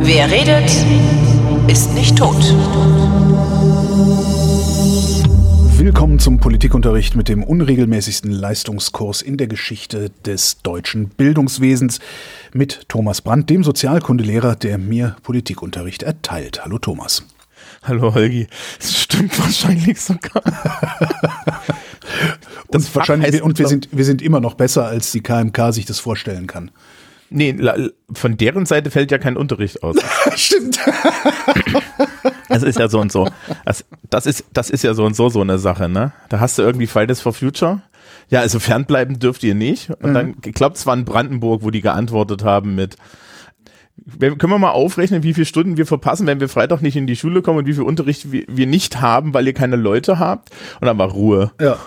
Wer redet, ist nicht tot. Willkommen zum Politikunterricht mit dem unregelmäßigsten Leistungskurs in der Geschichte des deutschen Bildungswesens mit Thomas Brandt, dem Sozialkundelehrer, der mir Politikunterricht erteilt. Hallo Thomas. Hallo Holgi. Das stimmt wahrscheinlich sogar. Das und wahrscheinlich und wir sind wir sind immer noch besser als die KMK sich das vorstellen kann. Nee, von deren Seite fällt ja kein Unterricht aus. Stimmt. Das ist ja so und so. Das, das, ist, das ist ja so und so so eine Sache, ne? Da hast du irgendwie Fridays for Future. Ja, also fernbleiben dürft ihr nicht. Und mhm. dann, ich glaube, es war in Brandenburg, wo die geantwortet haben mit, können wir mal aufrechnen, wie viele Stunden wir verpassen, wenn wir Freitag nicht in die Schule kommen und wie viel Unterricht wir, wir nicht haben, weil ihr keine Leute habt? Und dann war Ruhe. Ja.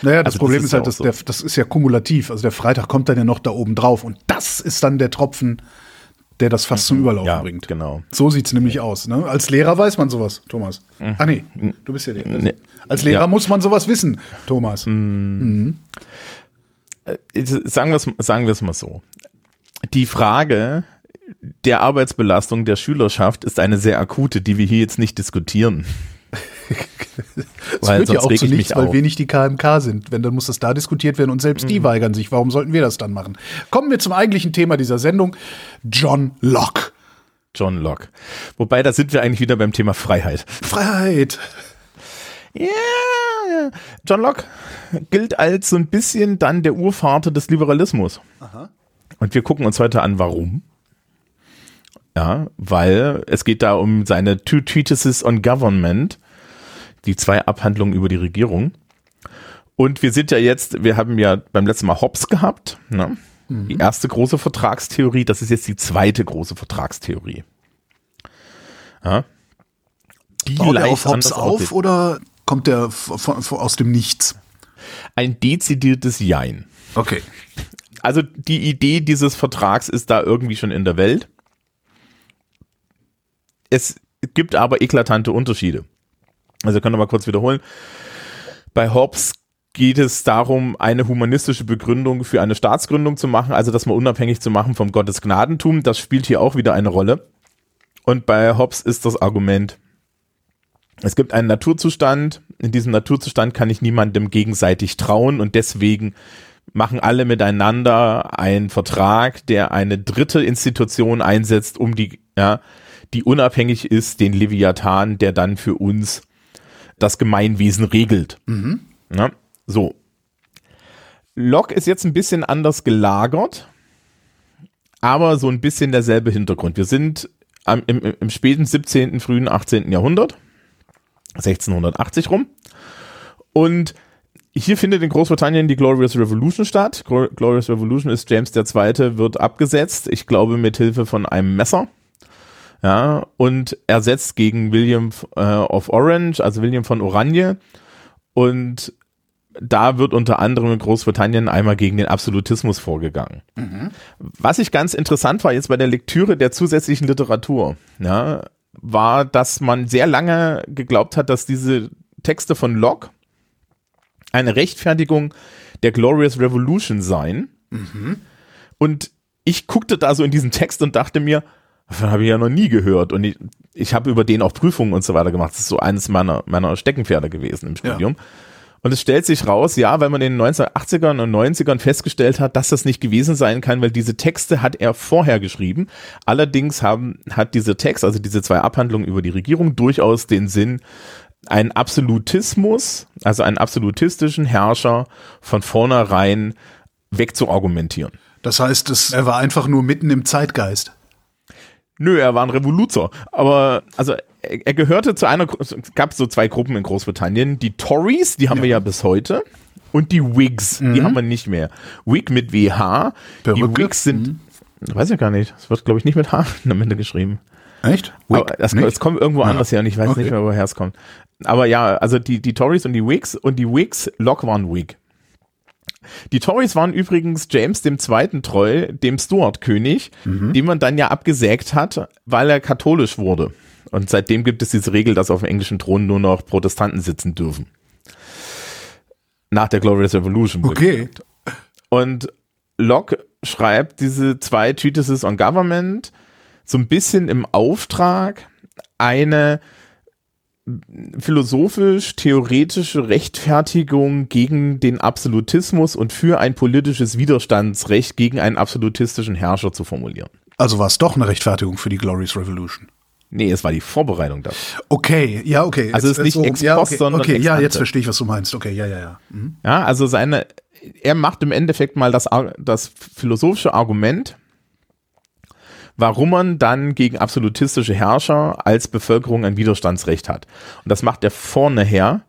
Naja, das also Problem das ist, ist, halt, dass so. der, das ist ja kumulativ. Also der Freitag kommt dann ja noch da oben drauf und das ist dann der Tropfen, der das fast mhm. zum Überlaufen ja, bringt. Genau. So sieht es nämlich aus. Ne? Als Lehrer weiß man sowas, Thomas. Mhm. Ah nee, du bist ja Lehrer. Nee. Als Lehrer ja. muss man sowas wissen, Thomas. Mhm. Äh, sagen wir es sagen mal so. Die Frage der Arbeitsbelastung der Schülerschaft ist eine sehr akute, die wir hier jetzt nicht diskutieren. das weil wird ja auch zu nichts, weil wir nicht die KMK sind. Wenn, dann muss das da diskutiert werden und selbst mhm. die weigern sich. Warum sollten wir das dann machen? Kommen wir zum eigentlichen Thema dieser Sendung. John Locke. John Locke. Wobei, da sind wir eigentlich wieder beim Thema Freiheit. Freiheit. Ja, yeah. John Locke gilt als so ein bisschen dann der Urvater des Liberalismus. Aha. Und wir gucken uns heute an, warum. Ja, weil es geht da um seine Two Treatises on Government, die zwei Abhandlungen über die Regierung. Und wir sind ja jetzt, wir haben ja beim letzten Mal Hobbes gehabt, ne? Mhm. die erste große Vertragstheorie, das ist jetzt die zweite große Vertragstheorie. Ja. Die Baut er auf Hobbes auf oder kommt der aus dem Nichts? Ein dezidiertes Jein. Okay. Also die Idee dieses Vertrags ist da irgendwie schon in der Welt. Es gibt aber eklatante Unterschiede. Also können wir mal kurz wiederholen. Bei Hobbes geht es darum, eine humanistische Begründung für eine Staatsgründung zu machen, also das mal unabhängig zu machen vom Gottesgnadentum. Das spielt hier auch wieder eine Rolle. Und bei Hobbes ist das Argument, es gibt einen Naturzustand, in diesem Naturzustand kann ich niemandem gegenseitig trauen und deswegen machen alle miteinander einen Vertrag, der eine dritte Institution einsetzt, um die, ja, die unabhängig ist, den Leviathan, der dann für uns das Gemeinwesen regelt. Mhm. Ja, so. Locke ist jetzt ein bisschen anders gelagert, aber so ein bisschen derselbe Hintergrund. Wir sind am, im, im späten 17., frühen 18. Jahrhundert, 1680 rum. Und hier findet in Großbritannien die Glorious Revolution statt. Glorious Revolution ist James II. wird abgesetzt, ich glaube mit Hilfe von einem Messer ja, und ersetzt gegen William äh, of Orange, also William von Oranje. Und da wird unter anderem in Großbritannien einmal gegen den Absolutismus vorgegangen. Mhm. Was ich ganz interessant war jetzt bei der Lektüre der zusätzlichen Literatur, ja, war, dass man sehr lange geglaubt hat, dass diese Texte von Locke eine Rechtfertigung der Glorious Revolution seien. Mhm. Und ich guckte da so in diesen Text und dachte mir, Davon habe ich ja noch nie gehört. Und ich, ich habe über den auch Prüfungen und so weiter gemacht. Das ist so eines meiner, meiner Steckenpferde gewesen im Studium. Ja. Und es stellt sich raus, ja, weil man in den 1980ern und 90ern festgestellt hat, dass das nicht gewesen sein kann, weil diese Texte hat er vorher geschrieben. Allerdings haben, hat dieser Text, also diese zwei Abhandlungen über die Regierung, durchaus den Sinn, einen Absolutismus, also einen absolutistischen Herrscher von vornherein wegzuargumentieren. Das heißt, es, er war einfach nur mitten im Zeitgeist. Nö, er war ein Revoluzer. Aber also er, er gehörte zu einer, es gab so zwei Gruppen in Großbritannien. Die Tories, die haben ja. wir ja bis heute. Und die Whigs, mhm. die haben wir nicht mehr. Whig mit WH. Perücke. Die Whigs sind, mhm. weiß ich gar nicht, es wird glaube ich nicht mit H am Ende geschrieben. Echt? Das, das, kommt irgendwo ja. anders her und ich weiß okay. nicht mehr, woher es kommt. Aber ja, also die, die Tories und die Whigs und die Whigs, Locke war ein Whig. Die Tories waren übrigens James II. treu, dem Stuart-König, mhm. den man dann ja abgesägt hat, weil er katholisch wurde. Und seitdem gibt es diese Regel, dass auf dem englischen Thron nur noch Protestanten sitzen dürfen. nach der Glorious Revolution. Okay. Und Locke schreibt diese zwei Treatises on Government so ein bisschen im Auftrag, eine philosophisch-theoretische Rechtfertigung gegen den Absolutismus und für ein politisches Widerstandsrecht gegen einen absolutistischen Herrscher zu formulieren. Also war es doch eine Rechtfertigung für die Glorious Revolution. Nee, es war die Vorbereitung dafür. Okay, ja, okay. Also es ist nicht ex ja, post, okay, sondern okay, ex ja, jetzt verstehe ich, was du meinst. Okay, ja, ja, ja. Mhm. Ja, also seine, er macht im Endeffekt mal das, das philosophische Argument, warum man dann gegen absolutistische Herrscher als Bevölkerung ein Widerstandsrecht hat. Und das macht er vorne her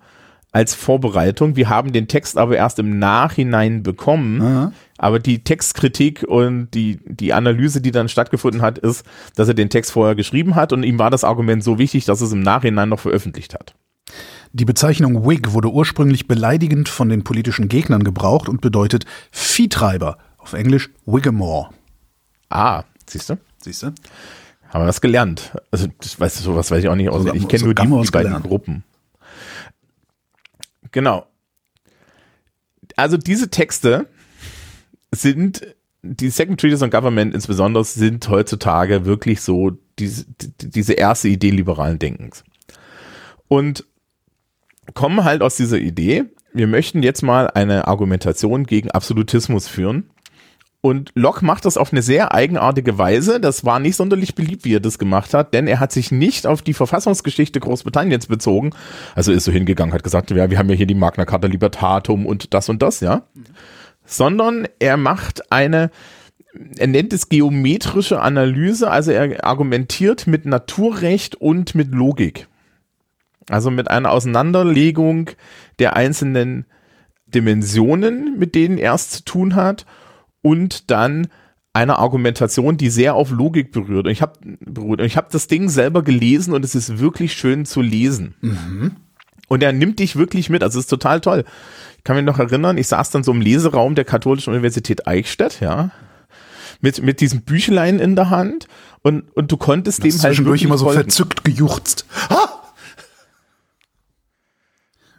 als Vorbereitung. Wir haben den Text aber erst im Nachhinein bekommen. Aha. Aber die Textkritik und die, die Analyse, die dann stattgefunden hat, ist, dass er den Text vorher geschrieben hat und ihm war das Argument so wichtig, dass er es im Nachhinein noch veröffentlicht hat. Die Bezeichnung Whig wurde ursprünglich beleidigend von den politischen Gegnern gebraucht und bedeutet Viehtreiber, auf Englisch Whigamore. Ah, siehst du? Siehst du? Haben wir was gelernt. Also, das weißt du, sowas weiß ich auch nicht. aus. So- ich kenne so nur die, die beiden gelernt. Gruppen. Genau. Also diese Texte sind, die Second Treatise on Government insbesondere, sind heutzutage wirklich so diese, die- diese erste Idee liberalen Denkens. Und kommen halt aus dieser Idee, wir möchten jetzt mal eine Argumentation gegen Absolutismus führen. Und Locke macht das auf eine sehr eigenartige Weise. Das war nicht sonderlich beliebt, wie er das gemacht hat, denn er hat sich nicht auf die Verfassungsgeschichte Großbritanniens bezogen. Also ist so hingegangen, hat gesagt, ja, wir haben ja hier die Magna Carta Libertatum und das und das, ja. Sondern er macht eine, er nennt es geometrische Analyse, also er argumentiert mit Naturrecht und mit Logik. Also mit einer Auseinanderlegung der einzelnen Dimensionen, mit denen er es zu tun hat und dann einer Argumentation, die sehr auf Logik berührt. Und ich habe beruht. Und ich habe das Ding selber gelesen und es ist wirklich schön zu lesen. Und er nimmt dich wirklich mit. Also es ist total toll. Ich kann mich noch erinnern, ich saß dann so im Leseraum der Katholischen Universität Eichstätt, ja, mit, mit diesem Büchlein in der Hand und, und du konntest dem halt Zwischendurch wirklich immer so folgen. verzückt gejuchzt. Ah!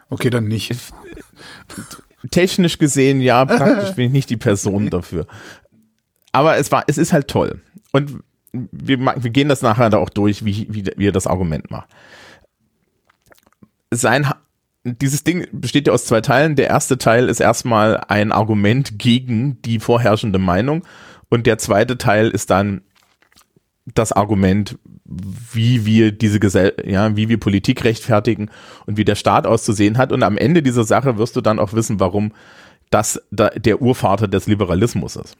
Okay, dann nicht. Technisch gesehen, ja, praktisch bin ich nicht die Person dafür. Aber es war, es ist halt toll. Und wir, wir gehen das nachher da auch durch, wie, wie, wie er das Argument macht. Sein, dieses Ding besteht ja aus zwei Teilen. Der erste Teil ist erstmal ein Argument gegen die vorherrschende Meinung. Und der zweite Teil ist dann das Argument, wie wir diese Gesell ja, wie wir Politik rechtfertigen und wie der Staat auszusehen hat. Und am Ende dieser Sache wirst du dann auch wissen, warum das da der Urvater des Liberalismus ist.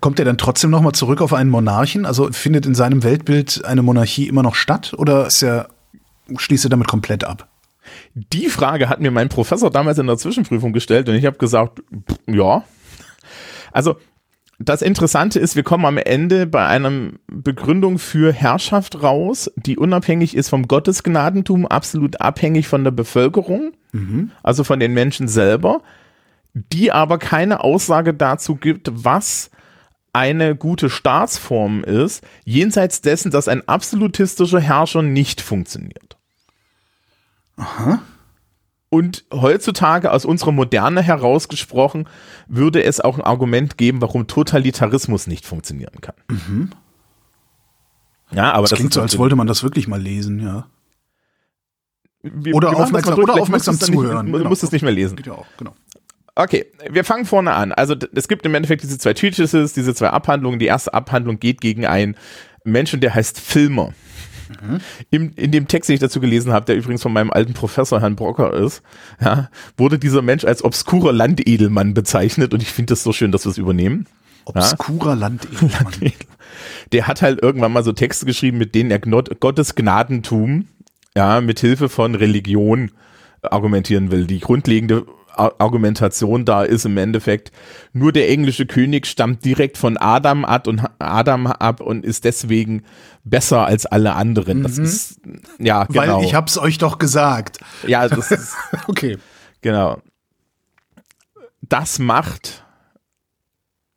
Kommt er dann trotzdem nochmal zurück auf einen Monarchen? Also findet in seinem Weltbild eine Monarchie immer noch statt oder ist er, schließt er damit komplett ab? Die Frage hat mir mein Professor damals in der Zwischenprüfung gestellt und ich habe gesagt, pff, ja. Also das Interessante ist, wir kommen am Ende bei einer Begründung für Herrschaft raus, die unabhängig ist vom Gottesgnadentum, absolut abhängig von der Bevölkerung, also von den Menschen selber, die aber keine Aussage dazu gibt, was eine gute Staatsform ist, jenseits dessen, dass ein absolutistischer Herrscher nicht funktioniert. Und heutzutage aus unserer Moderne herausgesprochen, würde es auch ein Argument geben, warum Totalitarismus nicht funktionieren kann. Ja, aber Das, das, klingt so, als wollte man das wirklich mal lesen, ja. wir, oder wir aufmerksam- durch, oder aufmerksam zuhören, du genau. musst es nicht mehr lesen. Geht ja auch, genau. Okay, wir fangen vorne an. Also es gibt im Endeffekt diese zwei Treatises, diese zwei Abhandlungen. Die erste Abhandlung geht gegen einen Menschen, der heißt Filmer. Im, in dem Text, den ich dazu gelesen habe, der übrigens von meinem alten Professor Herrn Brocker ist, ja, wurde dieser Mensch als obskurer Landedelmann bezeichnet und ich finde das so schön, dass wir es übernehmen. Obskurer Landedelmann. Der hat halt irgendwann mal so Texte geschrieben, mit denen er Gottes Gnadentum ja, mit Hilfe von Religion argumentieren will. Die grundlegende Argumentation da ist im Endeffekt, nur der englische König stammt direkt von Adam ab und Adam ab und ist deswegen besser als alle anderen. Das ist ja Weil genau. ich hab's euch doch gesagt. ja, das ist Okay. Genau. Das macht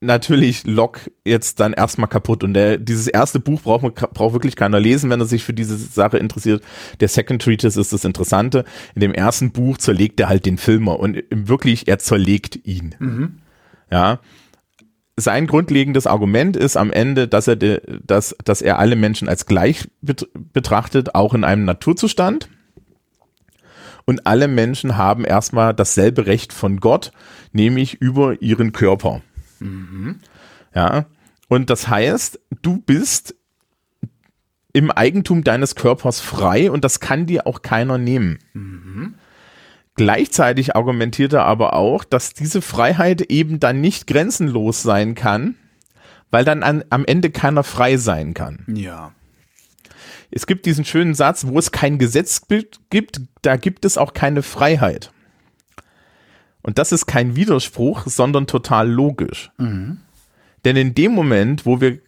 natürlich Locke jetzt dann erstmal kaputt. Und der, dieses erste Buch braucht, man, braucht wirklich keiner lesen, wenn er sich für diese Sache interessiert. Der Second Treatise ist das Interessante. In dem ersten Buch zerlegt er halt den Filmer und wirklich, er zerlegt ihn. Mhm. Ja. Sein grundlegendes Argument ist am Ende, dass er, de, dass, dass er alle Menschen als gleich betrachtet, auch in einem Naturzustand. Und alle Menschen haben erstmal dasselbe Recht von Gott, nämlich über ihren Körper. Mhm. Ja. Und das heißt, du bist im Eigentum deines Körpers frei und das kann dir auch keiner nehmen. Mhm. Gleichzeitig argumentiert er aber auch, dass diese Freiheit eben dann nicht grenzenlos sein kann, weil dann an, am Ende keiner frei sein kann. Ja. Es gibt diesen schönen Satz, wo es kein Gesetz gibt, da gibt es auch keine Freiheit. Und das ist kein Widerspruch, sondern total logisch. Mhm. Denn in dem Moment, wo wir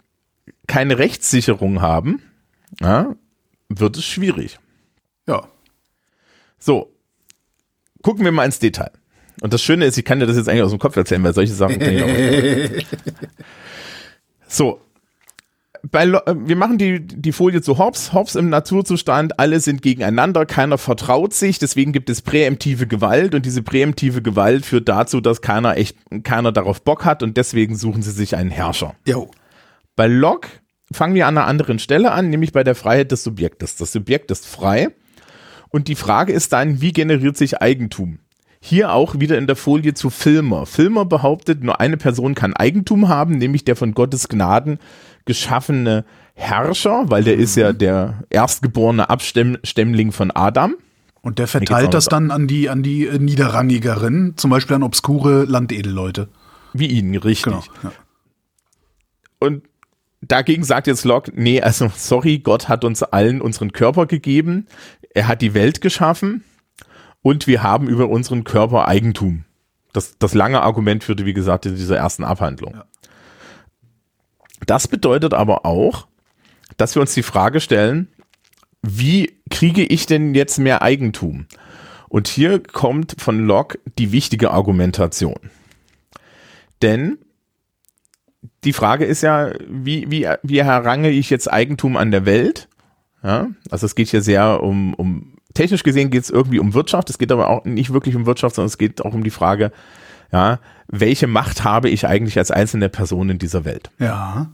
keine Rechtssicherung haben, ja, wird es schwierig. Ja. So, gucken wir mal ins Detail. Und das Schöne ist, ich kann dir das jetzt eigentlich aus dem Kopf erzählen, weil solche Sachen kann ich auch. So, bei, äh, wir machen die, die Folie zu Hobbs. Hobbs im Naturzustand, alle sind gegeneinander, keiner vertraut sich, deswegen gibt es präemptive Gewalt und diese präemptive Gewalt führt dazu, dass keiner echt, keiner darauf Bock hat und deswegen suchen sie sich einen Herrscher. Jo. Bei Locke fangen wir an einer anderen Stelle an, nämlich bei der Freiheit des Subjektes. Das Subjekt ist frei und die Frage ist dann, wie generiert sich Eigentum? Hier auch wieder in der Folie zu Filmer. Filmer behauptet, nur eine Person kann Eigentum haben, nämlich der von Gottes Gnaden geschaffene Herrscher, weil der mhm. ist ja mhm. der erstgeborene Abstämmling von Adam. Und der verteilt das dann an die, an die äh, Niederrangigeren, zum Beispiel an obskure Landedelleute. Wie ihn, richtig. Genau, ja. Und dagegen sagt jetzt Locke, nee, also sorry, Gott hat uns allen unseren Körper gegeben, er hat die Welt geschaffen und wir haben über unseren Körper Eigentum. Das, das lange Argument führte, wie gesagt, in dieser ersten Abhandlung. Ja. Das bedeutet aber auch, dass wir uns die Frage stellen, wie kriege ich denn jetzt mehr Eigentum? Und hier kommt von Locke die wichtige Argumentation. Denn die Frage ist ja, wie, wie, wie errange ich jetzt Eigentum an der Welt? Ja, also es geht hier sehr um, um technisch gesehen geht es irgendwie um Wirtschaft, es geht aber auch nicht wirklich um Wirtschaft, sondern es geht auch um die Frage, ja, welche Macht habe ich eigentlich als einzelne Person in dieser Welt? Ja.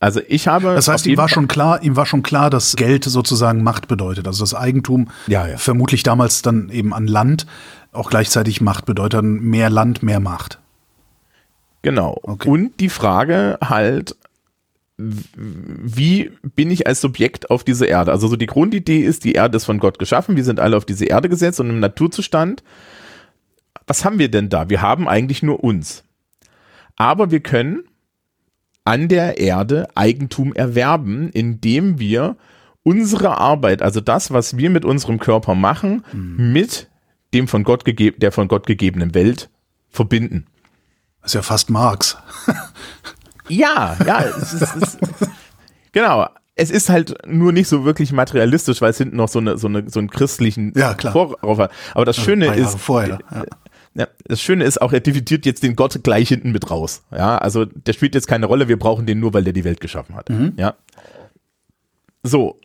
Also ich habe. Das heißt, ihm war schon klar, ihm war schon klar, dass Geld sozusagen Macht bedeutet. Also das Eigentum ja, ja. vermutlich damals dann eben an Land auch gleichzeitig Macht bedeutet. Mehr Land, mehr Macht. Genau. Okay. Und die Frage halt, wie bin ich als Subjekt auf diese Erde? Also so die Grundidee ist, die Erde ist von Gott geschaffen, wir sind alle auf diese Erde gesetzt und im Naturzustand, was haben wir denn da? Wir haben eigentlich nur uns. Aber wir können an der Erde Eigentum erwerben, indem wir unsere Arbeit, also das, was wir mit unserem Körper machen, mhm. mit dem von Gott gegeben, der von Gott gegebenen Welt verbinden. Das ist ja fast Marx. Ja, ja, es ist, es, genau. Es ist halt nur nicht so wirklich materialistisch, weil es hinten noch so eine so eine so einen christlichen ja, klar. Vorauf hat. Aber das Schöne ist, vorher, ja. Ja, das Schöne ist auch, er dividiert jetzt den Gott gleich hinten mit raus. Ja, also der spielt jetzt keine Rolle. Wir brauchen den nur, weil der die Welt geschaffen hat. Mhm. Ja. So.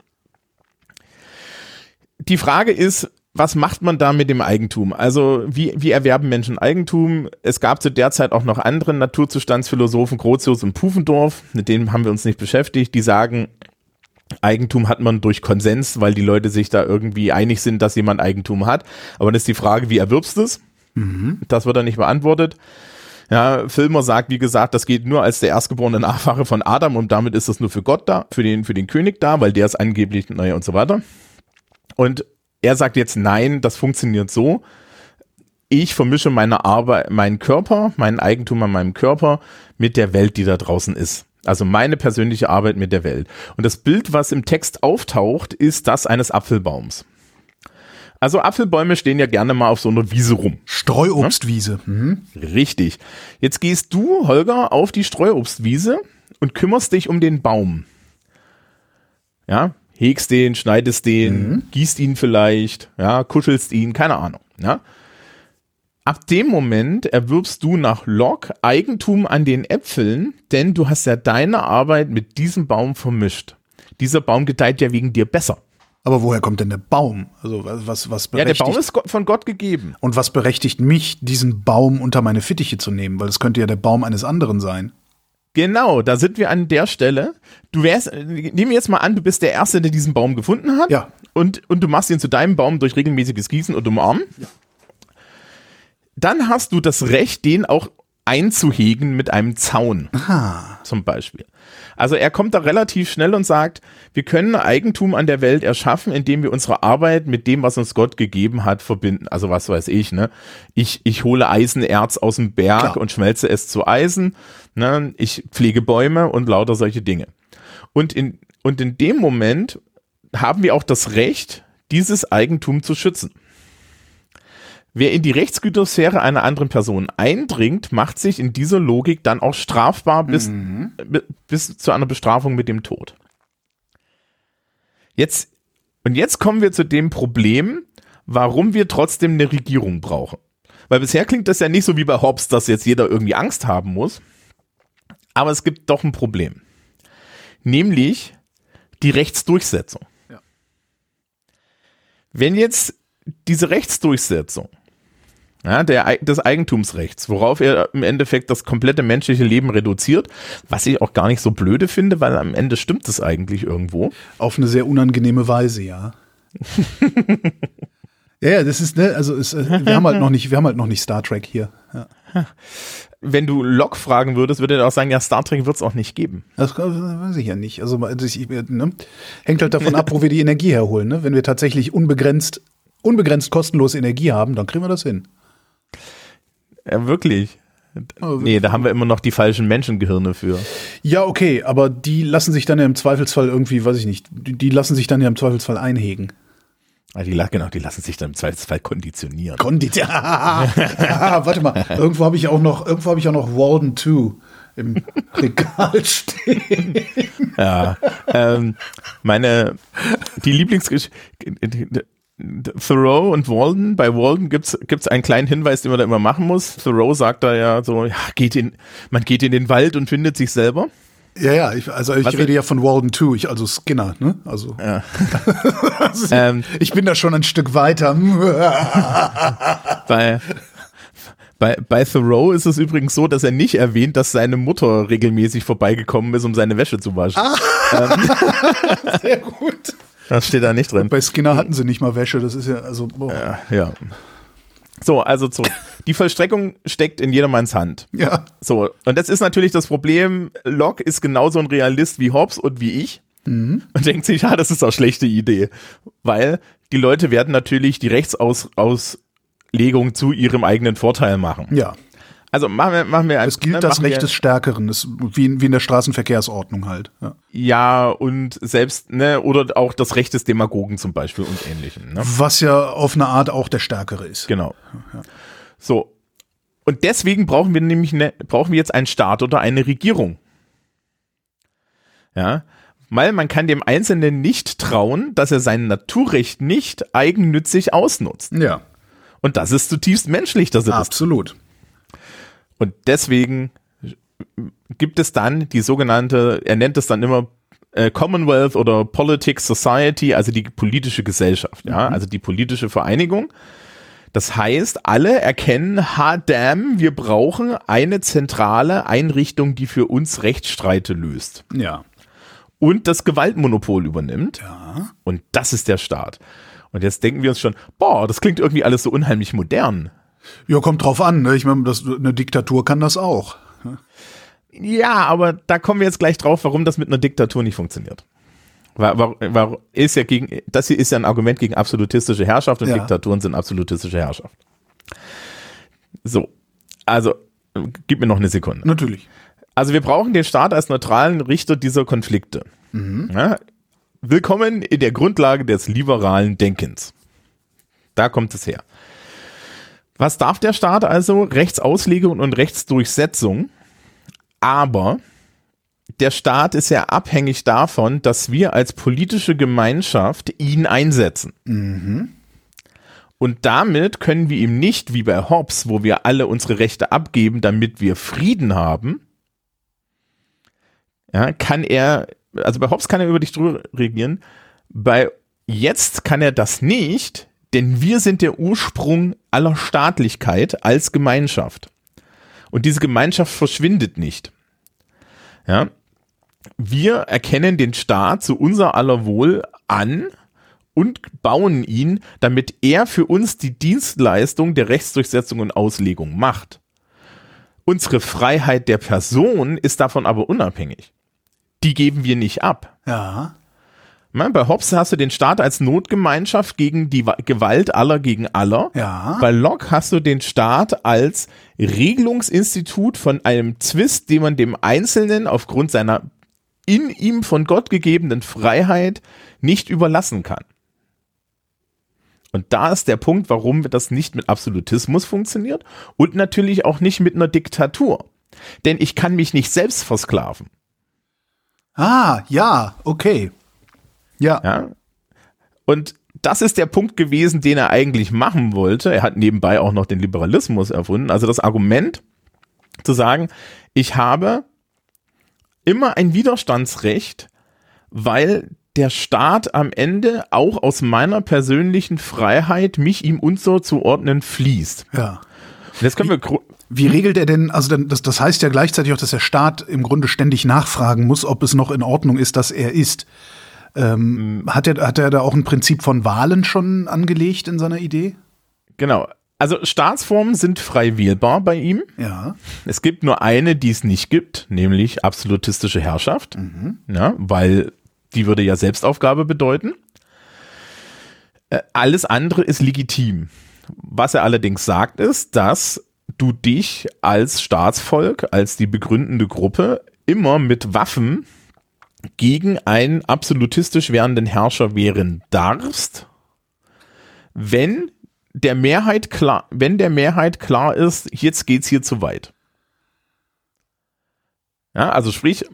Die Frage ist, was macht man da mit dem Eigentum? Also wie, wie erwerben Menschen Eigentum? Es gab zu der Zeit auch noch andere Naturzustandsphilosophen, Grotius und Pufendorf, mit denen haben wir uns nicht beschäftigt, die sagen, Eigentum hat man durch Konsens, weil die Leute sich da irgendwie einig sind, dass jemand Eigentum hat. Aber dann ist die Frage, wie erwirbst du es? Mhm. Das wird dann nicht beantwortet. Ja, Filmer sagt, wie gesagt, das geht nur als der erstgeborene Nachfahre von Adam und damit ist das nur für Gott da, für den, für den König da, weil der ist angeblich, naja und so weiter. Und er sagt jetzt nein, das funktioniert so. Ich vermische meine Arbeit, meinen Körper, mein Eigentum an meinem Körper mit der Welt, die da draußen ist. Also meine persönliche Arbeit mit der Welt. Und das Bild, was im Text auftaucht, ist das eines Apfelbaums. Also Apfelbäume stehen ja gerne mal auf so einer Wiese rum. Streuobstwiese. Mhm. Richtig. Jetzt gehst du, Holger, auf die Streuobstwiese und kümmerst dich um den Baum. Ja, hegst den, schneidest den, mhm. gießt ihn vielleicht, ja, kuschelst ihn, keine Ahnung, ja. ab dem Moment erwirbst du nach Locke Eigentum an den Äpfeln, denn du hast ja deine Arbeit mit diesem Baum vermischt. Dieser Baum gedeiht ja wegen dir besser. Aber woher kommt denn der Baum? Also was, was Ja, der berechtigt, Baum ist von Gott gegeben. und was berechtigt mich, diesen Baum unter meine Fittiche zu nehmen? Weil es könnte ja der Baum eines anderen sein. Genau, da sind wir an der Stelle. Du wärst, äh, nehmen wir jetzt mal an, du bist der Erste, der diesen Baum gefunden hat. Ja. Und, und du machst ihn zu deinem Baum durch regelmäßiges Gießen und Umarmen. Dann hast du das Recht, den auch einzuhegen mit einem Zaun. Zum Beispiel. Also er kommt da relativ schnell und sagt, wir können Eigentum an der Welt erschaffen, indem wir unsere Arbeit mit dem, was uns Gott gegeben hat, verbinden. Also was weiß ich, ne? Ich, ich hole Eisenerz aus dem Berg Klar. und schmelze es zu Eisen. Ne? Ich pflege Bäume und lauter solche Dinge. Und in, und in dem Moment haben wir auch das Recht, dieses Eigentum zu schützen. Wer in die Rechtsgütersphäre einer anderen Person eindringt, macht sich in dieser Logik dann auch strafbar bis, bi- bis zu einer Bestrafung mit dem Tod. Jetzt, und jetzt kommen wir zu dem Problem, warum wir trotzdem eine Regierung brauchen. Weil bisher klingt das ja nicht so wie bei Hobbes, dass jetzt jeder irgendwie Angst haben muss. Aber es gibt doch ein Problem. Nämlich die Rechtsdurchsetzung. Ja. Wenn jetzt diese Rechtsdurchsetzung ja, der, des Eigentumsrechts, worauf er im Endeffekt das komplette menschliche Leben reduziert, was ich auch gar nicht so blöde finde, weil am Ende stimmt es eigentlich irgendwo. Auf eine sehr unangenehme Weise, ja. ja, ja, das ist, ne, also es, äh, wir haben halt noch nicht, wir haben halt noch nicht Star Trek hier. Ja. Wenn du Locke fragen würdest, würde er auch sagen, ja, Star Trek wird es auch nicht geben. Das weiß ich ja nicht. Also also ich, ne? hängt halt davon ab, wo wir die Energie herholen. Ne? Wenn wir tatsächlich unbegrenzt, unbegrenzt kostenlose Energie haben, dann kriegen wir das hin. Ja, wirklich. Also, Nee, da haben wir immer noch die falschen Menschengehirne für. Ja, okay, aber die lassen sich dann ja im Zweifelsfall irgendwie, weiß ich nicht, die, die lassen sich dann ja im Zweifelsfall einhegen. Ah, Die, genau, die lassen sich dann im Zweifelsfall konditionieren. Kondit. Warte mal, irgendwo habe ich auch noch, irgendwo habe ich auch noch Walden 2 im Regal stehen. Ja, ähm, meine, die Lieblingsgeschichte, Thoreau und Walden, bei Walden gibt's gibt's einen kleinen Hinweis, den man da immer machen muss. Thoreau sagt da ja so, ja, geht in, man geht in den Wald und findet sich selber. Ja, ja, ich, also ich Was- rede ja von Walden 2, ich, also Skinner, ne? Also Ähm, ich bin da schon ein Stück weiter. bei, bei, bei Thoreau ist es übrigens so, dass er nicht erwähnt, dass seine Mutter regelmäßig vorbeigekommen ist, um seine Wäsche zu waschen. Sehr gut. Das steht da nicht drin. Bei Skinner hatten sie nicht mal Wäsche, das ist ja, also, boah. Ja. So, also zurück. Die Vollstreckung steckt in jedermanns Hand. ja. So, und das ist natürlich das Problem. Locke ist genauso ein Realist wie Hobbes und wie ich. Und denkt sich, ja, das ist auch schlechte Idee. Weil die Leute werden natürlich die Rechtsauslegung zu ihrem eigenen Vorteil machen. Ja. Also machen wir, machen wir ein, Es gilt ne, das Recht des Stärkeren, das, wie, in, wie in der Straßenverkehrsordnung halt. Ja. Ja, und selbst, ne, oder auch das Recht des Demagogen zum Beispiel und ähnlichem. Ne? Was ja auf eine Art auch der Stärkere ist. Genau. So. Und deswegen brauchen wir nämlich ne, brauchen wir jetzt einen Staat oder eine Regierung. Ja. Weil man kann dem Einzelnen nicht trauen, dass er sein Naturrecht nicht eigennützig ausnutzt. Ja, Und das ist zutiefst menschlich, dass er das absolut. Und deswegen gibt es dann die sogenannte, er nennt es dann immer äh, Commonwealth oder Politics Society, also die politische Gesellschaft, ja, also die politische Vereinigung. Das heißt, alle erkennen, ha damn, wir brauchen eine zentrale Einrichtung, die für uns Rechtsstreite löst Ja. und das Gewaltmonopol übernimmt. Ja. Und das ist der Staat. Und jetzt denken wir uns schon, boah, das klingt irgendwie alles so unheimlich modern. Ja, kommt drauf an. Ne? Ich meine, das, eine Diktatur kann das auch. Ja, aber da kommen wir jetzt gleich drauf, warum das mit einer Diktatur nicht funktioniert. War, war, war, ist ja gegen, das hier ist ja ein Argument gegen absolutistische Herrschaft und Ja. Diktaturen sind absolutistische Herrschaft. So, also gib mir noch eine Sekunde. Natürlich. Also wir brauchen den Staat als neutralen Richter dieser Konflikte. Ja, willkommen in der Grundlage des liberalen Denkens. Da kommt es her. Was darf der Staat also? Rechtsauslegung und Rechtsdurchsetzung. Aber der Staat ist ja abhängig davon, dass wir als politische Gemeinschaft ihn einsetzen. Und damit können wir ihm nicht, wie bei Hobbes, wo wir alle unsere Rechte abgeben, damit wir Frieden haben, ja, kann er, also bei Hobbes kann er über dich drüber regieren, bei jetzt kann er das nicht, denn wir sind der Ursprung aller Staatlichkeit als Gemeinschaft. Und diese Gemeinschaft verschwindet nicht. Ja, wir erkennen den Staat zu unser aller Wohl an und bauen ihn, damit er für uns die Dienstleistung der Rechtsdurchsetzung und Auslegung macht. Unsere Freiheit der Person ist davon aber unabhängig. Die geben wir nicht ab. Ja. Bei Hobbes hast du den Staat als Notgemeinschaft gegen die Gewalt aller gegen aller. Ja. Bei Locke hast du den Staat als Regelungsinstitut von einem Zwist, den man dem Einzelnen aufgrund seiner in ihm von Gott gegebenen Freiheit nicht überlassen kann. Und da ist der Punkt, warum das nicht mit Absolutismus funktioniert und natürlich auch nicht mit einer Diktatur. Denn ich kann mich nicht selbst versklaven. Ah, ja, okay. Ja. ja. Und das ist der Punkt gewesen, den er eigentlich machen wollte. Er hat nebenbei auch noch den Liberalismus erfunden. Also das Argument zu sagen, ich habe immer ein Widerstandsrecht, weil der Staat am Ende auch aus meiner persönlichen Freiheit, mich ihm unterzuordnen, fließt. Ja. Und jetzt können wir wie regelt er denn, also das, das heißt ja gleichzeitig auch, dass der Staat im Grunde ständig nachfragen muss, ob es noch in Ordnung ist, dass er ist. Ähm, hat, er, hat er da auch ein Prinzip von Wahlen schon angelegt in seiner Idee? Genau. Also Staatsformen sind frei wählbar bei ihm. Ja. Es gibt nur eine, die es nicht gibt, nämlich absolutistische Herrschaft. Mhm. Ja, weil die würde ja Selbstaufgabe bedeuten. Äh, alles andere ist legitim. Was er allerdings sagt, ist, dass du dich als Staatsvolk, als die begründende Gruppe immer mit Waffen gegen einen absolutistisch werdenden Herrscher wehren darfst, wenn der Mehrheit klar, wenn der Mehrheit klar ist, jetzt geht's hier zu weit. Ja, also sprich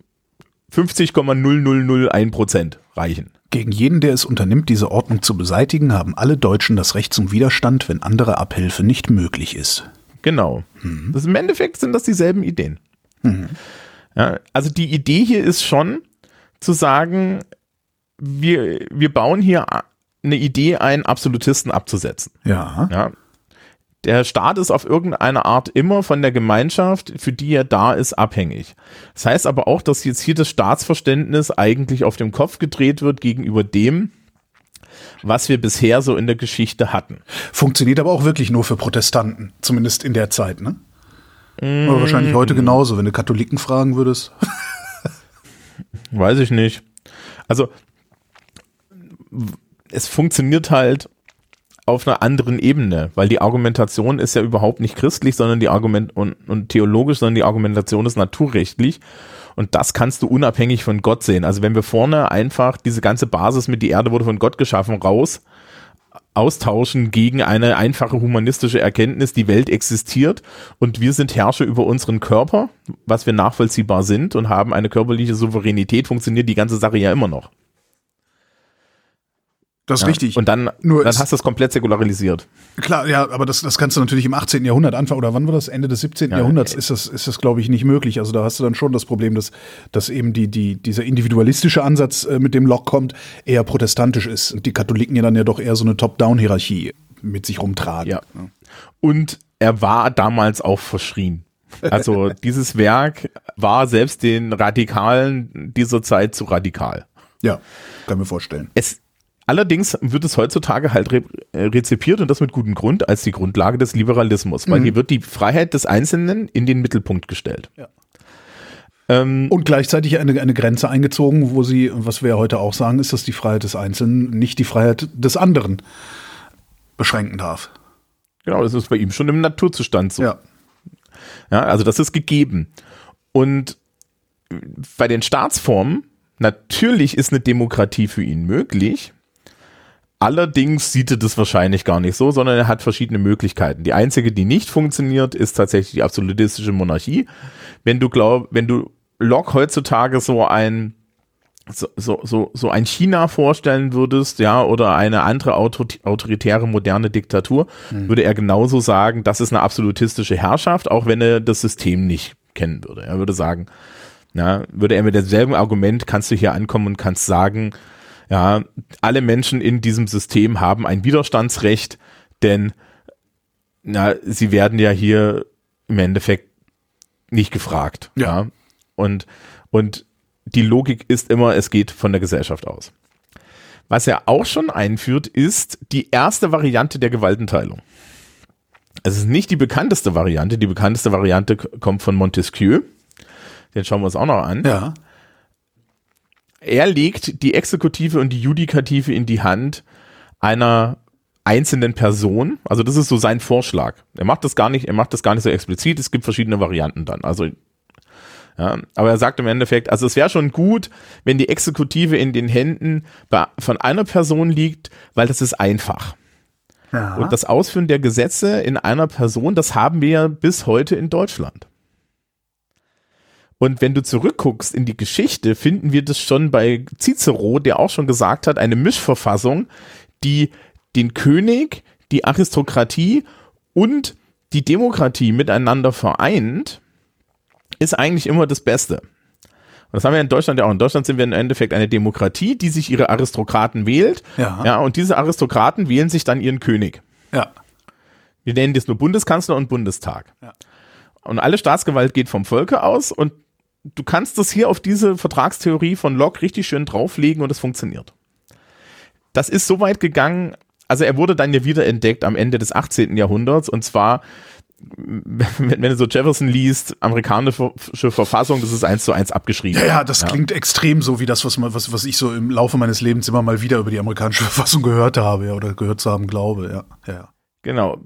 50,0001 Prozent reichen. Gegen jeden, der es unternimmt, diese Ordnung zu beseitigen, haben alle Deutschen das Recht zum Widerstand, wenn andere Abhilfe nicht möglich ist. Genau. Mhm. Das Im Endeffekt sind das dieselben Ideen. Mhm. Ja, also die Idee hier ist schon zu sagen, wir, wir bauen hier eine Idee ein, Absolutisten abzusetzen. Ja. ja. Der Staat ist auf irgendeine Art immer von der Gemeinschaft, für die er da ist, abhängig. Das heißt aber auch, dass jetzt hier das Staatsverständnis eigentlich auf dem Kopf gedreht wird gegenüber dem, was wir bisher so in der Geschichte hatten. Funktioniert aber auch wirklich nur für Protestanten, zumindest in der Zeit, ne? Mm. Aber wahrscheinlich heute genauso, wenn du Katholiken fragen würdest. Weiß ich nicht. Also es funktioniert halt auf einer anderen Ebene, weil die Argumentation ist ja überhaupt nicht christlich, sondern die Argument und, und theologisch, sondern die Argumentation ist naturrechtlich. Und das kannst du unabhängig von Gott sehen. Also wenn wir vorne einfach diese ganze Basis mit die Erde wurde von Gott geschaffen raus austauschen gegen eine einfache humanistische Erkenntnis, die Welt existiert und wir sind Herrscher über unseren Körper, was wir nachvollziehbar sind und haben eine körperliche Souveränität, funktioniert die ganze Sache ja immer noch. Das ist ja. richtig. Und dann, Nur dann hast du es komplett säkularisiert. Klar, ja, aber das, das kannst du natürlich im 18. Jahrhundert anfangen, oder wann war das? Ende des 17. Ja, Jahrhunderts ist das, ist das, glaube ich, nicht möglich. Also da hast du dann schon das Problem, dass, dass eben die, die, dieser individualistische Ansatz, äh, mit dem Locke kommt, eher protestantisch ist. Und die Katholiken ja dann ja doch eher so eine Top-Down-Hierarchie mit sich rumtragen. Ja. Und er war damals auch verschrien. Also dieses Werk war selbst den Radikalen dieser Zeit zu radikal. Ja, kann mir vorstellen. Es, Allerdings wird es heutzutage halt re äh, rezipiert und das mit gutem Grund als die Grundlage des Liberalismus, weil mhm. hier wird die Freiheit des Einzelnen in den Mittelpunkt gestellt. Ja. Ähm, und gleichzeitig eine, eine Grenze eingezogen, wo sie, was wir heute auch sagen, ist, dass die Freiheit des Einzelnen nicht die Freiheit des anderen beschränken darf. Genau, das ist bei ihm schon im Naturzustand so. Ja. Ja, also das ist gegeben. Und bei den Staatsformen, natürlich ist eine Demokratie für ihn möglich, Allerdings sieht er das wahrscheinlich gar nicht so, sondern er hat verschiedene Möglichkeiten. Die einzige, die nicht funktioniert, ist tatsächlich die absolutistische Monarchie. Wenn du glaub, wenn du Locke heutzutage so ein so, so, so, so ein China vorstellen würdest, ja, oder eine andere autoritäre moderne Diktatur, mhm. würde er genauso sagen, das ist eine absolutistische Herrschaft, auch wenn er das System nicht kennen würde. Er würde sagen, ja, würde er mit demselben Argument, kannst du hier ankommen und kannst sagen, ja, alle Menschen in diesem System haben ein Widerstandsrecht, denn na, sie werden ja hier im Endeffekt nicht gefragt. Ja. ja. Und, und die Logik ist immer, es geht von der Gesellschaft aus. Was er auch schon einführt, ist die erste Variante der Gewaltenteilung. Es ist nicht die bekannteste Variante. Die bekannteste Variante kommt von Montesquieu. Den schauen wir uns auch noch an. Ja. Er legt die Exekutive und die Judikative in die Hand einer einzelnen Person. Also das ist so sein Vorschlag. Er macht das gar nicht, er macht das gar nicht so explizit. Es gibt verschiedene Varianten dann. Also ja, aber er sagt im Endeffekt, also es wäre schon gut, wenn die Exekutive in den Händen von einer Person liegt, weil das ist einfach. Ja. Und das Ausführen der Gesetze in einer Person, das haben wir ja bis heute in Deutschland. Und wenn du zurückguckst in die Geschichte, finden wir das schon bei Cicero, der auch schon gesagt hat, eine Mischverfassung, die den König, die Aristokratie und die Demokratie miteinander vereint, ist eigentlich immer das Beste. Und das haben wir in Deutschland ja auch. In Deutschland sind wir im Endeffekt eine Demokratie, die sich ihre Aristokraten wählt. Ja. ja und diese Aristokraten wählen sich dann ihren König. Ja. Wir nennen das nur Bundeskanzler und Bundestag. Ja. Und alle Staatsgewalt geht vom Volke aus und du kannst das hier auf diese Vertragstheorie von Locke richtig schön drauflegen und es funktioniert. Das ist so weit gegangen, also er wurde dann ja wieder entdeckt am Ende des 18. Jahrhunderts und zwar wenn, du so Jefferson liest, amerikanische Verfassung, das ist eins zu eins abgeschrieben. Ja, ja, das ja. klingt extrem so wie das, was, was, was ich so im Laufe meines Lebens immer mal wieder über die amerikanische Verfassung gehört habe ja, oder gehört zu haben glaube. Ja, ja. Genau.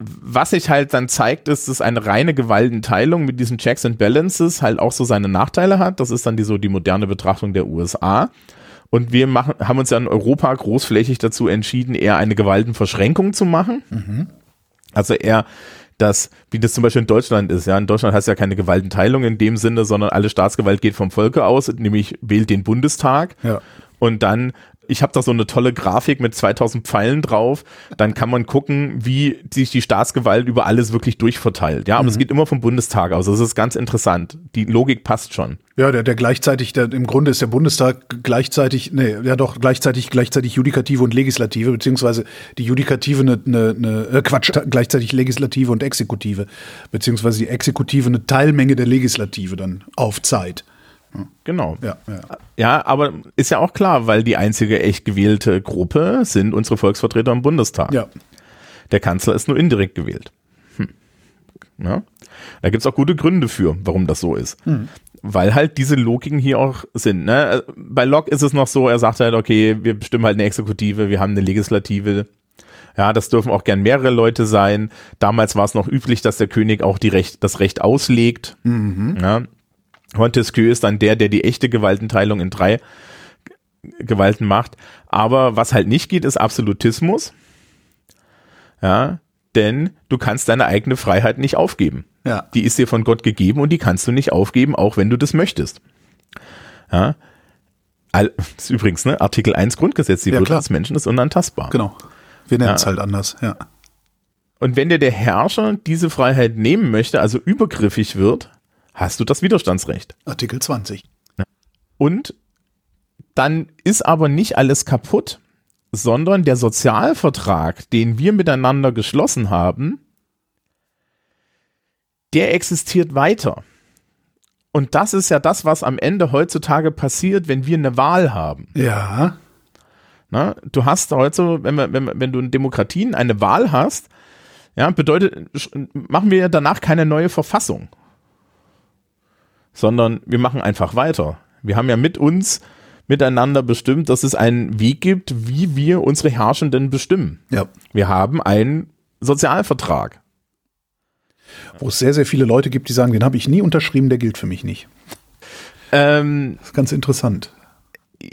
Was sich halt dann zeigt, ist, dass eine reine Gewaltenteilung mit diesen Checks and Balances halt auch so seine Nachteile hat. Das ist dann die so die moderne Betrachtung der USA. Und wir machen, haben uns ja in Europa großflächig dazu entschieden, eher eine Gewaltenverschränkung zu machen. Mhm. Also eher dass, wie das zum Beispiel in Deutschland ist, ja, in Deutschland heißt ja keine Gewaltenteilung in dem Sinne, sondern alle Staatsgewalt geht vom Volke aus, nämlich wählt den Bundestag. Ja. Und dann ich habe da so eine tolle Grafik mit 2000 Pfeilen drauf. Dann kann man gucken, wie sich die Staatsgewalt über alles wirklich durchverteilt. Ja, aber es mhm. geht immer vom Bundestag aus. Das ist ganz interessant. Die Logik passt schon. Ja, der, der gleichzeitig, der, im Grunde ist der Bundestag gleichzeitig, nee, ja doch, gleichzeitig, gleichzeitig Judikative und Legislative, beziehungsweise die Judikative eine, eine, eine äh, Quatsch, gleichzeitig Legislative und Exekutive, beziehungsweise die Exekutive eine Teilmenge der Legislative dann auf Zeit. Genau. Ja, ja. ja, aber ist ja auch klar, weil die einzige echt gewählte Gruppe sind unsere Volksvertreter im Bundestag. Ja. Der Kanzler ist nur indirekt gewählt. Hm. Ja. Da gibt's auch gute Gründe für, warum das so ist. Hm. Weil halt diese Logiken hier auch sind. Ne? Bei Locke ist es noch so, er sagt halt, okay, wir bestimmen halt eine Exekutive, wir haben eine Legislative, ja, das dürfen auch gern mehrere Leute sein. Damals war es noch üblich, dass der König auch die Recht, das Recht auslegt. Mhm. Ja, Montesquieu ist dann der, der die echte Gewaltenteilung in drei Gewalten macht. Aber was halt nicht geht, ist Absolutismus. Ja, denn du kannst deine eigene Freiheit nicht aufgeben. Ja. Die ist dir von Gott gegeben und die kannst du nicht aufgeben, auch wenn du das möchtest. Ja. All, das ist übrigens, ne, Artikel 1 Grundgesetz, die ja, Würde des Menschen ist unantastbar. Genau. Wir nennen es ja. halt anders, ja. Und wenn dir der Herrscher diese Freiheit nehmen möchte, also übergriffig wird, hast du das Widerstandsrecht. Artikel 20. Und dann ist aber nicht alles kaputt, sondern der Sozialvertrag, den wir miteinander geschlossen haben, der existiert weiter. Und das ist ja das, was am Ende heutzutage passiert, wenn wir eine Wahl haben. Ja. Na, du hast heute, wenn, wenn, wenn du in Demokratien eine Wahl hast, ja, bedeutet, machen wir danach keine neue Verfassung sondern wir machen einfach weiter. Wir haben ja mit uns miteinander bestimmt, dass es einen Weg gibt, wie wir unsere Herrschenden bestimmen. Ja. Wir haben einen Sozialvertrag. Wo es sehr, sehr viele Leute gibt, die sagen, den habe ich nie unterschrieben, der gilt für mich nicht. Ähm, das ist ganz interessant.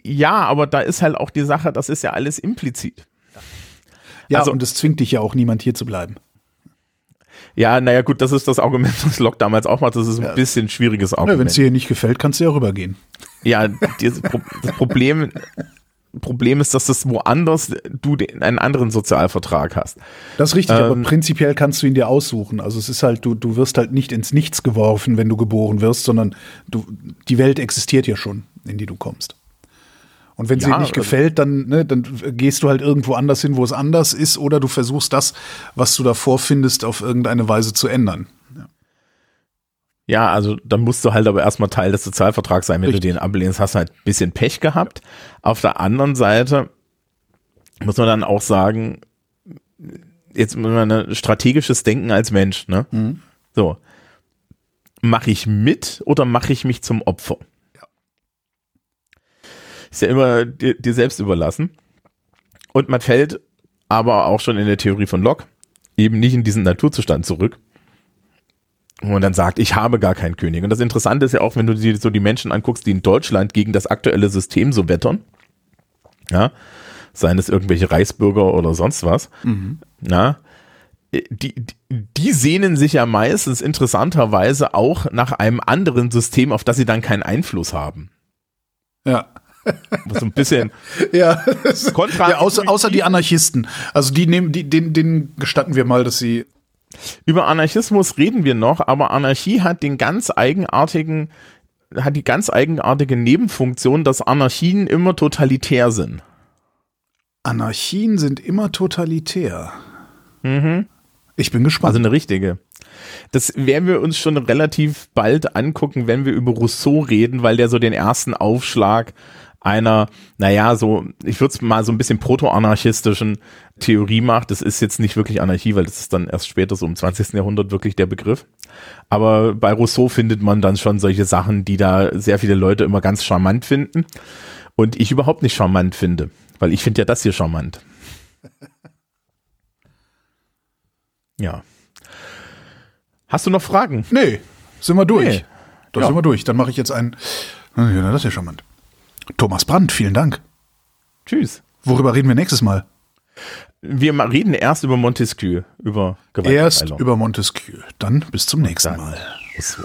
Ja, aber da ist halt auch die Sache, das ist ja alles implizit. Ja, also, und es zwingt dich ja auch niemand hier zu bleiben. Ja, naja, gut, das ist das Argument, das Locke damals auch macht. Das ist ein ja. bisschen schwieriges Argument. Wenn es dir nicht gefällt, kannst du ja rübergehen. Ja, das Problem, Problem ist, dass das woanders du den, einen anderen Sozialvertrag hast. Das ist richtig, ähm, aber prinzipiell kannst du ihn dir aussuchen. Also es ist halt, du, du wirst halt nicht ins Nichts geworfen, wenn du geboren wirst, sondern du, die Welt existiert ja schon, in die du kommst. Und wenn ja, sie nicht also gefällt, dann, ne, dann gehst du halt irgendwo anders hin, wo es anders ist, oder du versuchst das, was du davor findest, auf irgendeine Weise zu ändern. Ja, also dann musst du halt aber erstmal Teil des Sozialvertrags sein. Wenn Richtig. du den ablehnst, hast du halt ein bisschen Pech gehabt. Auf der anderen Seite muss man dann auch sagen, jetzt muss man ein strategisches Denken als Mensch, ne? Mhm. So. Mache ich mit oder mache ich mich zum Opfer? Ja. Ist ja immer dir, dir selbst überlassen. Und man fällt aber auch schon in der Theorie von Locke eben nicht in diesen Naturzustand zurück, wo man dann sagt, ich habe gar keinen König. Und das Interessante ist ja auch, wenn du dir so die Menschen anguckst, die in Deutschland gegen das aktuelle System so wettern, ja, seien es irgendwelche Reichsbürger oder sonst was, mhm. ja, die, die sehnen sich ja meistens interessanterweise auch nach einem anderen System, auf das sie dann keinen Einfluss haben. Ja. So ein bisschen ja, ja außer, außer die Anarchisten. Also die nehmen, die, den, den gestatten wir mal, dass sie über Anarchismus reden wir noch, aber Anarchie hat den ganz eigenartigen, hat die ganz eigenartige Nebenfunktion, dass Anarchien immer totalitär sind. Anarchien sind immer totalitär. Mhm. Ich bin gespannt. Also eine richtige. Das werden wir uns schon relativ bald angucken, wenn wir über Rousseau reden, weil der so den ersten Aufschlag einer, naja, so, ich würde es mal so ein bisschen proto-anarchistischen Theorie macht. Das ist jetzt nicht wirklich Anarchie, weil das ist dann erst später so im 20. Jahrhundert wirklich der Begriff. Aber bei Rousseau findet man dann schon solche Sachen, die da sehr viele Leute immer ganz charmant finden. Und ich überhaupt nicht charmant finde, weil ich finde ja das hier charmant. Ja. Hast du noch Fragen? Nee, sind wir durch. Nee. Da ja. sind wir durch. Dann mache ich jetzt einen. Ja, das ist ja charmant. Thomas Brandt, vielen Dank. Tschüss. Worüber reden wir nächstes Mal? Wir reden erst über Montesquieu, über Erst über Montesquieu. Dann bis zum nächsten. Mal. So.